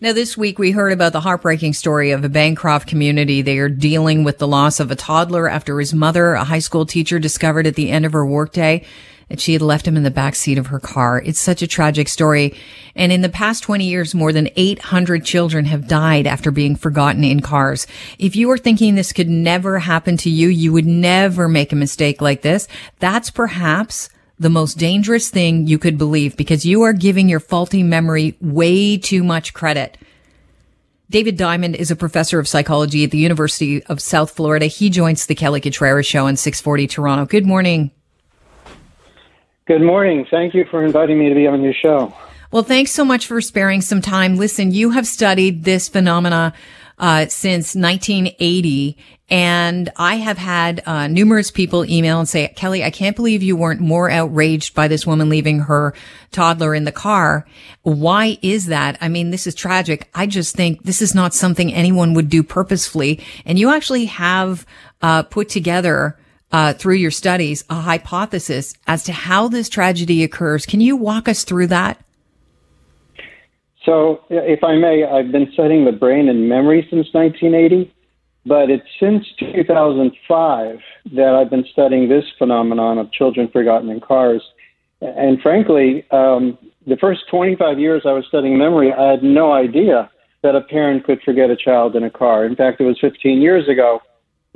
Now, this week we heard about the heartbreaking story of a Bancroft community. They are dealing with the loss of a toddler after his mother, a high school teacher, discovered at the end of her workday that she had left him in the back seat of her car. It's such a tragic story. And in the past 20 years, more than 800 children have died after being forgotten in cars. If you are thinking this could never happen to you, you would never make a mistake like this. That's perhaps the most dangerous thing you could believe because you are giving your faulty memory way too much credit. David Diamond is a professor of psychology at the University of South Florida. He joins the Kelly Cutrara show on 640 Toronto. Good morning. Good morning. Thank you for inviting me to be on your show. Well, thanks so much for sparing some time. Listen, you have studied this phenomena uh, since 1980. And I have had uh, numerous people email and say, Kelly, I can't believe you weren't more outraged by this woman leaving her toddler in the car. Why is that? I mean, this is tragic. I just think this is not something anyone would do purposefully. And you actually have uh, put together uh, through your studies a hypothesis as to how this tragedy occurs. Can you walk us through that? So, if I may, I've been studying the brain and memory since 1980, but it's since 2005 that I've been studying this phenomenon of children forgotten in cars. And frankly, um, the first 25 years I was studying memory, I had no idea that a parent could forget a child in a car. In fact, it was 15 years ago,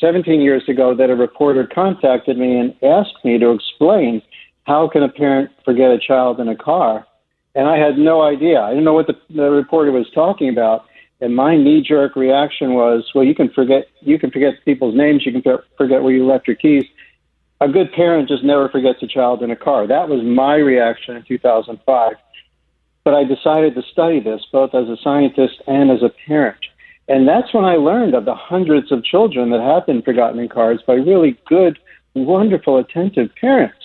17 years ago, that a reporter contacted me and asked me to explain how can a parent forget a child in a car and I had no idea. I didn't know what the, the reporter was talking about. And my knee-jerk reaction was, "Well, you can forget you can forget people's names. You can forget where you left your keys. A good parent just never forgets a child in a car." That was my reaction in 2005. But I decided to study this both as a scientist and as a parent. And that's when I learned of the hundreds of children that have been forgotten in cars by really good, wonderful, attentive parents.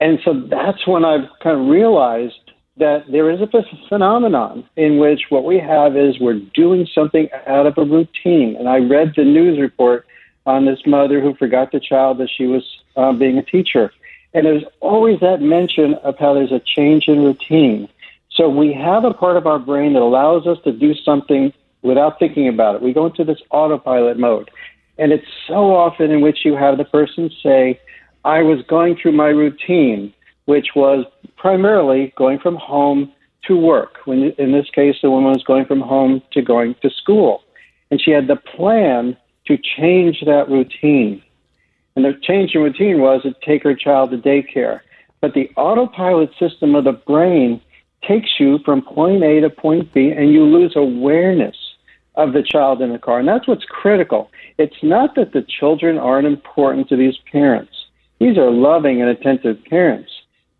And so that's when I've kind of realized that there is a phenomenon in which what we have is we're doing something out of a routine. And I read the news report on this mother who forgot the child that she was uh, being a teacher. And there's always that mention of how there's a change in routine. So we have a part of our brain that allows us to do something without thinking about it. We go into this autopilot mode. And it's so often in which you have the person say, I was going through my routine which was primarily going from home to work. When, in this case, the woman was going from home to going to school. And she had the plan to change that routine. And the change in routine was to take her child to daycare. But the autopilot system of the brain takes you from point A to point B, and you lose awareness of the child in the car. And that's what's critical. It's not that the children aren't important to these parents, these are loving and attentive parents.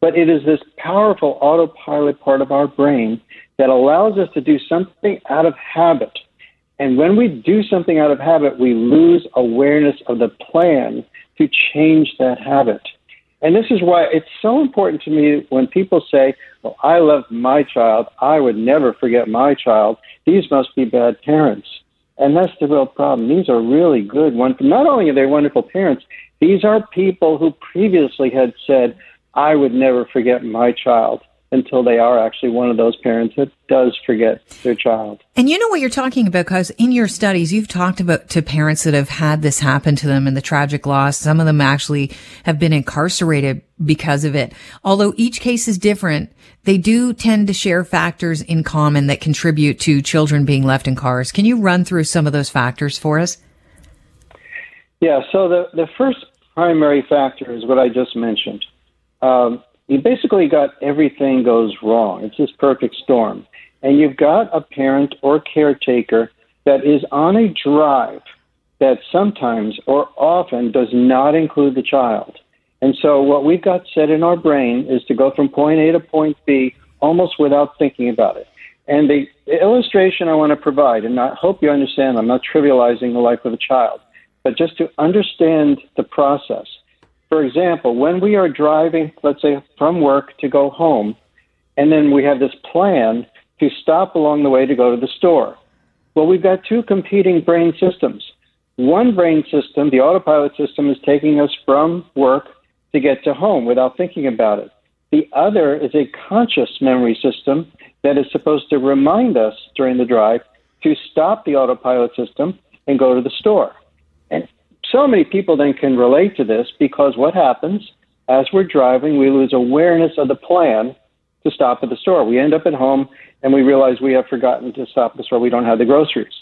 But it is this powerful autopilot part of our brain that allows us to do something out of habit. And when we do something out of habit, we lose awareness of the plan to change that habit. And this is why it's so important to me when people say, Well, I love my child. I would never forget my child. These must be bad parents. And that's the real problem. These are really good ones. Not only are they wonderful parents, these are people who previously had said, I would never forget my child until they are actually one of those parents that does forget their child. And you know what you're talking about because in your studies you've talked about to parents that have had this happen to them and the tragic loss. Some of them actually have been incarcerated because of it. Although each case is different, they do tend to share factors in common that contribute to children being left in cars. Can you run through some of those factors for us? Yeah, so the the first primary factor is what I just mentioned um, you basically got everything goes wrong. It's this perfect storm. And you've got a parent or caretaker that is on a drive that sometimes or often does not include the child. And so what we've got set in our brain is to go from point A to point B almost without thinking about it. And the illustration I want to provide, and I hope you understand, I'm not trivializing the life of a child, but just to understand the process. For example, when we are driving, let's say from work to go home, and then we have this plan to stop along the way to go to the store. Well, we've got two competing brain systems. One brain system, the autopilot system, is taking us from work to get to home without thinking about it. The other is a conscious memory system that is supposed to remind us during the drive to stop the autopilot system and go to the store. So many people then can relate to this because what happens as we're driving, we lose awareness of the plan to stop at the store. We end up at home and we realize we have forgotten to stop at the store. We don't have the groceries.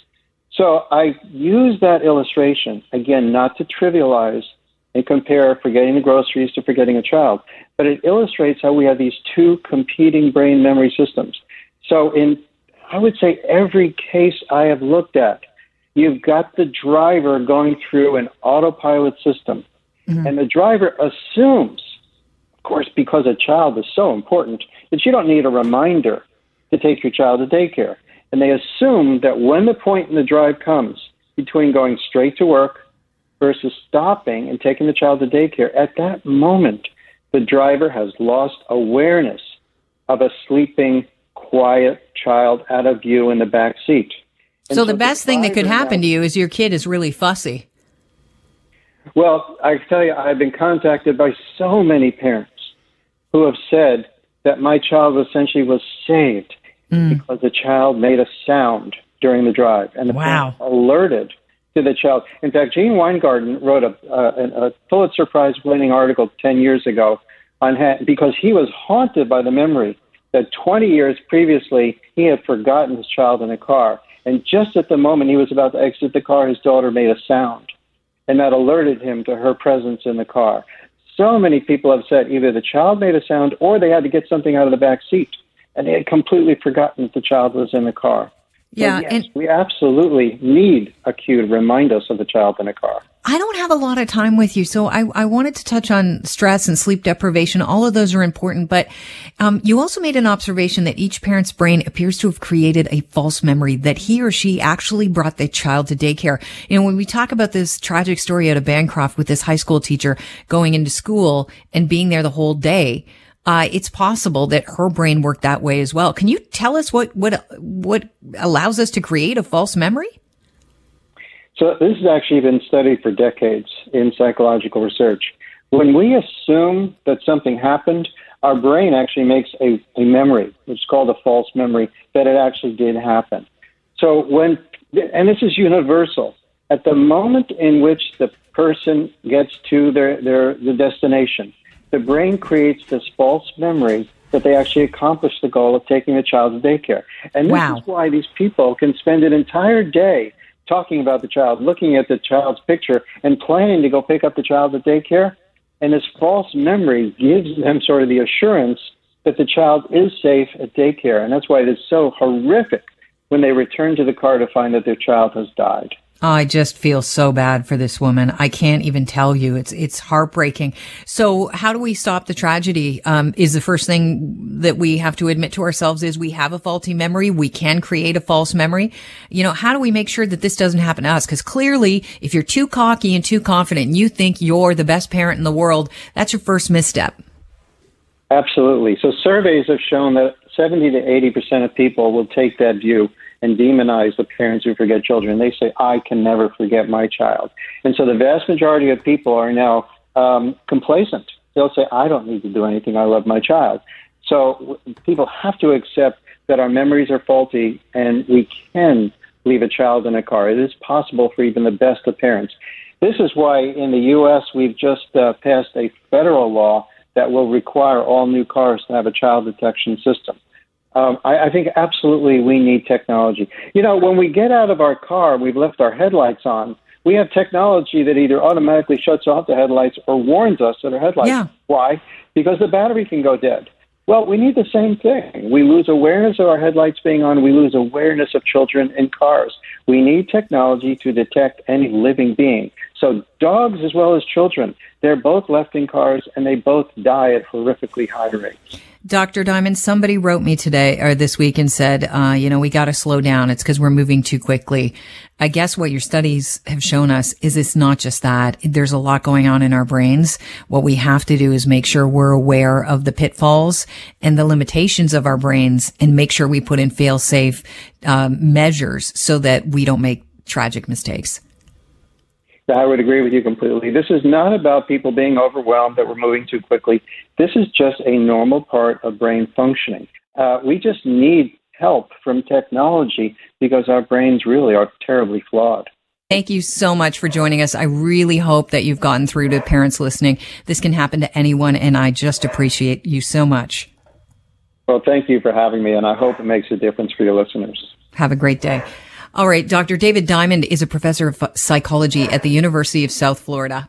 So I use that illustration, again, not to trivialize and compare forgetting the groceries to forgetting a child, but it illustrates how we have these two competing brain memory systems. So in, I would say every case I have looked at, you've got the driver going through an autopilot system mm-hmm. and the driver assumes, of course, because a child is so important, that you don't need a reminder to take your child to daycare. And they assume that when the point in the drive comes between going straight to work versus stopping and taking the child to daycare, at that moment, the driver has lost awareness of a sleeping, quiet child out of view in the back seat. So, so, the best thing that could happen now, to you is your kid is really fussy. Well, I tell you, I've been contacted by so many parents who have said that my child essentially was saved mm. because the child made a sound during the drive, and the wow. alerted to the child. In fact, Gene Weingarten wrote a, uh, a Pulitzer Prize-winning article ten years ago on ha- because he was haunted by the memory that 20 years previously he had forgotten his child in a car, and just at the moment he was about to exit the car, his daughter made a sound, and that alerted him to her presence in the car. So many people have said either the child made a sound or they had to get something out of the back seat and they had completely forgotten that the child was in the car. Yeah, yes, and we absolutely need a cue to remind us of the child in a car. I don't have a lot of time with you, so I, I wanted to touch on stress and sleep deprivation. All of those are important, but um, you also made an observation that each parent's brain appears to have created a false memory that he or she actually brought the child to daycare. You know, when we talk about this tragic story out of Bancroft with this high school teacher going into school and being there the whole day, uh, it's possible that her brain worked that way as well. Can you tell us what, what, what allows us to create a false memory? So this has actually been studied for decades in psychological research. When we assume that something happened, our brain actually makes a, a memory, which is called a false memory, that it actually did happen. So when, and this is universal, at the moment in which the person gets to their, their the destination, the brain creates this false memory that they actually accomplished the goal of taking the child to daycare. And this wow. is why these people can spend an entire day talking about the child, looking at the child's picture, and planning to go pick up the child at daycare. And this false memory gives them sort of the assurance that the child is safe at daycare. And that's why it is so horrific when they return to the car to find that their child has died. I just feel so bad for this woman. I can't even tell you. It's it's heartbreaking. So, how do we stop the tragedy? Um, is the first thing that we have to admit to ourselves is we have a faulty memory. We can create a false memory. You know, how do we make sure that this doesn't happen to us? Because clearly, if you're too cocky and too confident, and you think you're the best parent in the world, that's your first misstep. Absolutely. So, surveys have shown that 70 to 80 percent of people will take that view and demonize the parents who forget children. They say, I can never forget my child. And so the vast majority of people are now um, complacent. They'll say, I don't need to do anything. I love my child. So people have to accept that our memories are faulty and we can leave a child in a car. It is possible for even the best of parents. This is why in the U.S. we've just uh, passed a federal law that will require all new cars to have a child detection system. Um, I, I think absolutely we need technology. You know, when we get out of our car, we've left our headlights on. We have technology that either automatically shuts off the headlights or warns us that our headlights. Yeah. Why? Because the battery can go dead. Well, we need the same thing. We lose awareness of our headlights being on. We lose awareness of children in cars. We need technology to detect any living being. So dogs as well as children, they're both left in cars and they both die at horrifically high rates. Dr. Diamond, somebody wrote me today or this week and said, uh, you know, we got to slow down. It's because we're moving too quickly. I guess what your studies have shown us is it's not just that. There's a lot going on in our brains. What we have to do is make sure we're aware of the pitfalls and the limitations of our brains and make sure we put in fail safe um, measures so that we don't make tragic mistakes. I would agree with you completely. This is not about people being overwhelmed that we're moving too quickly. This is just a normal part of brain functioning. Uh, we just need help from technology because our brains really are terribly flawed. Thank you so much for joining us. I really hope that you've gotten through to parents listening. This can happen to anyone, and I just appreciate you so much. Well, thank you for having me, and I hope it makes a difference for your listeners. Have a great day. All right. Dr. David Diamond is a professor of psychology at the University of South Florida.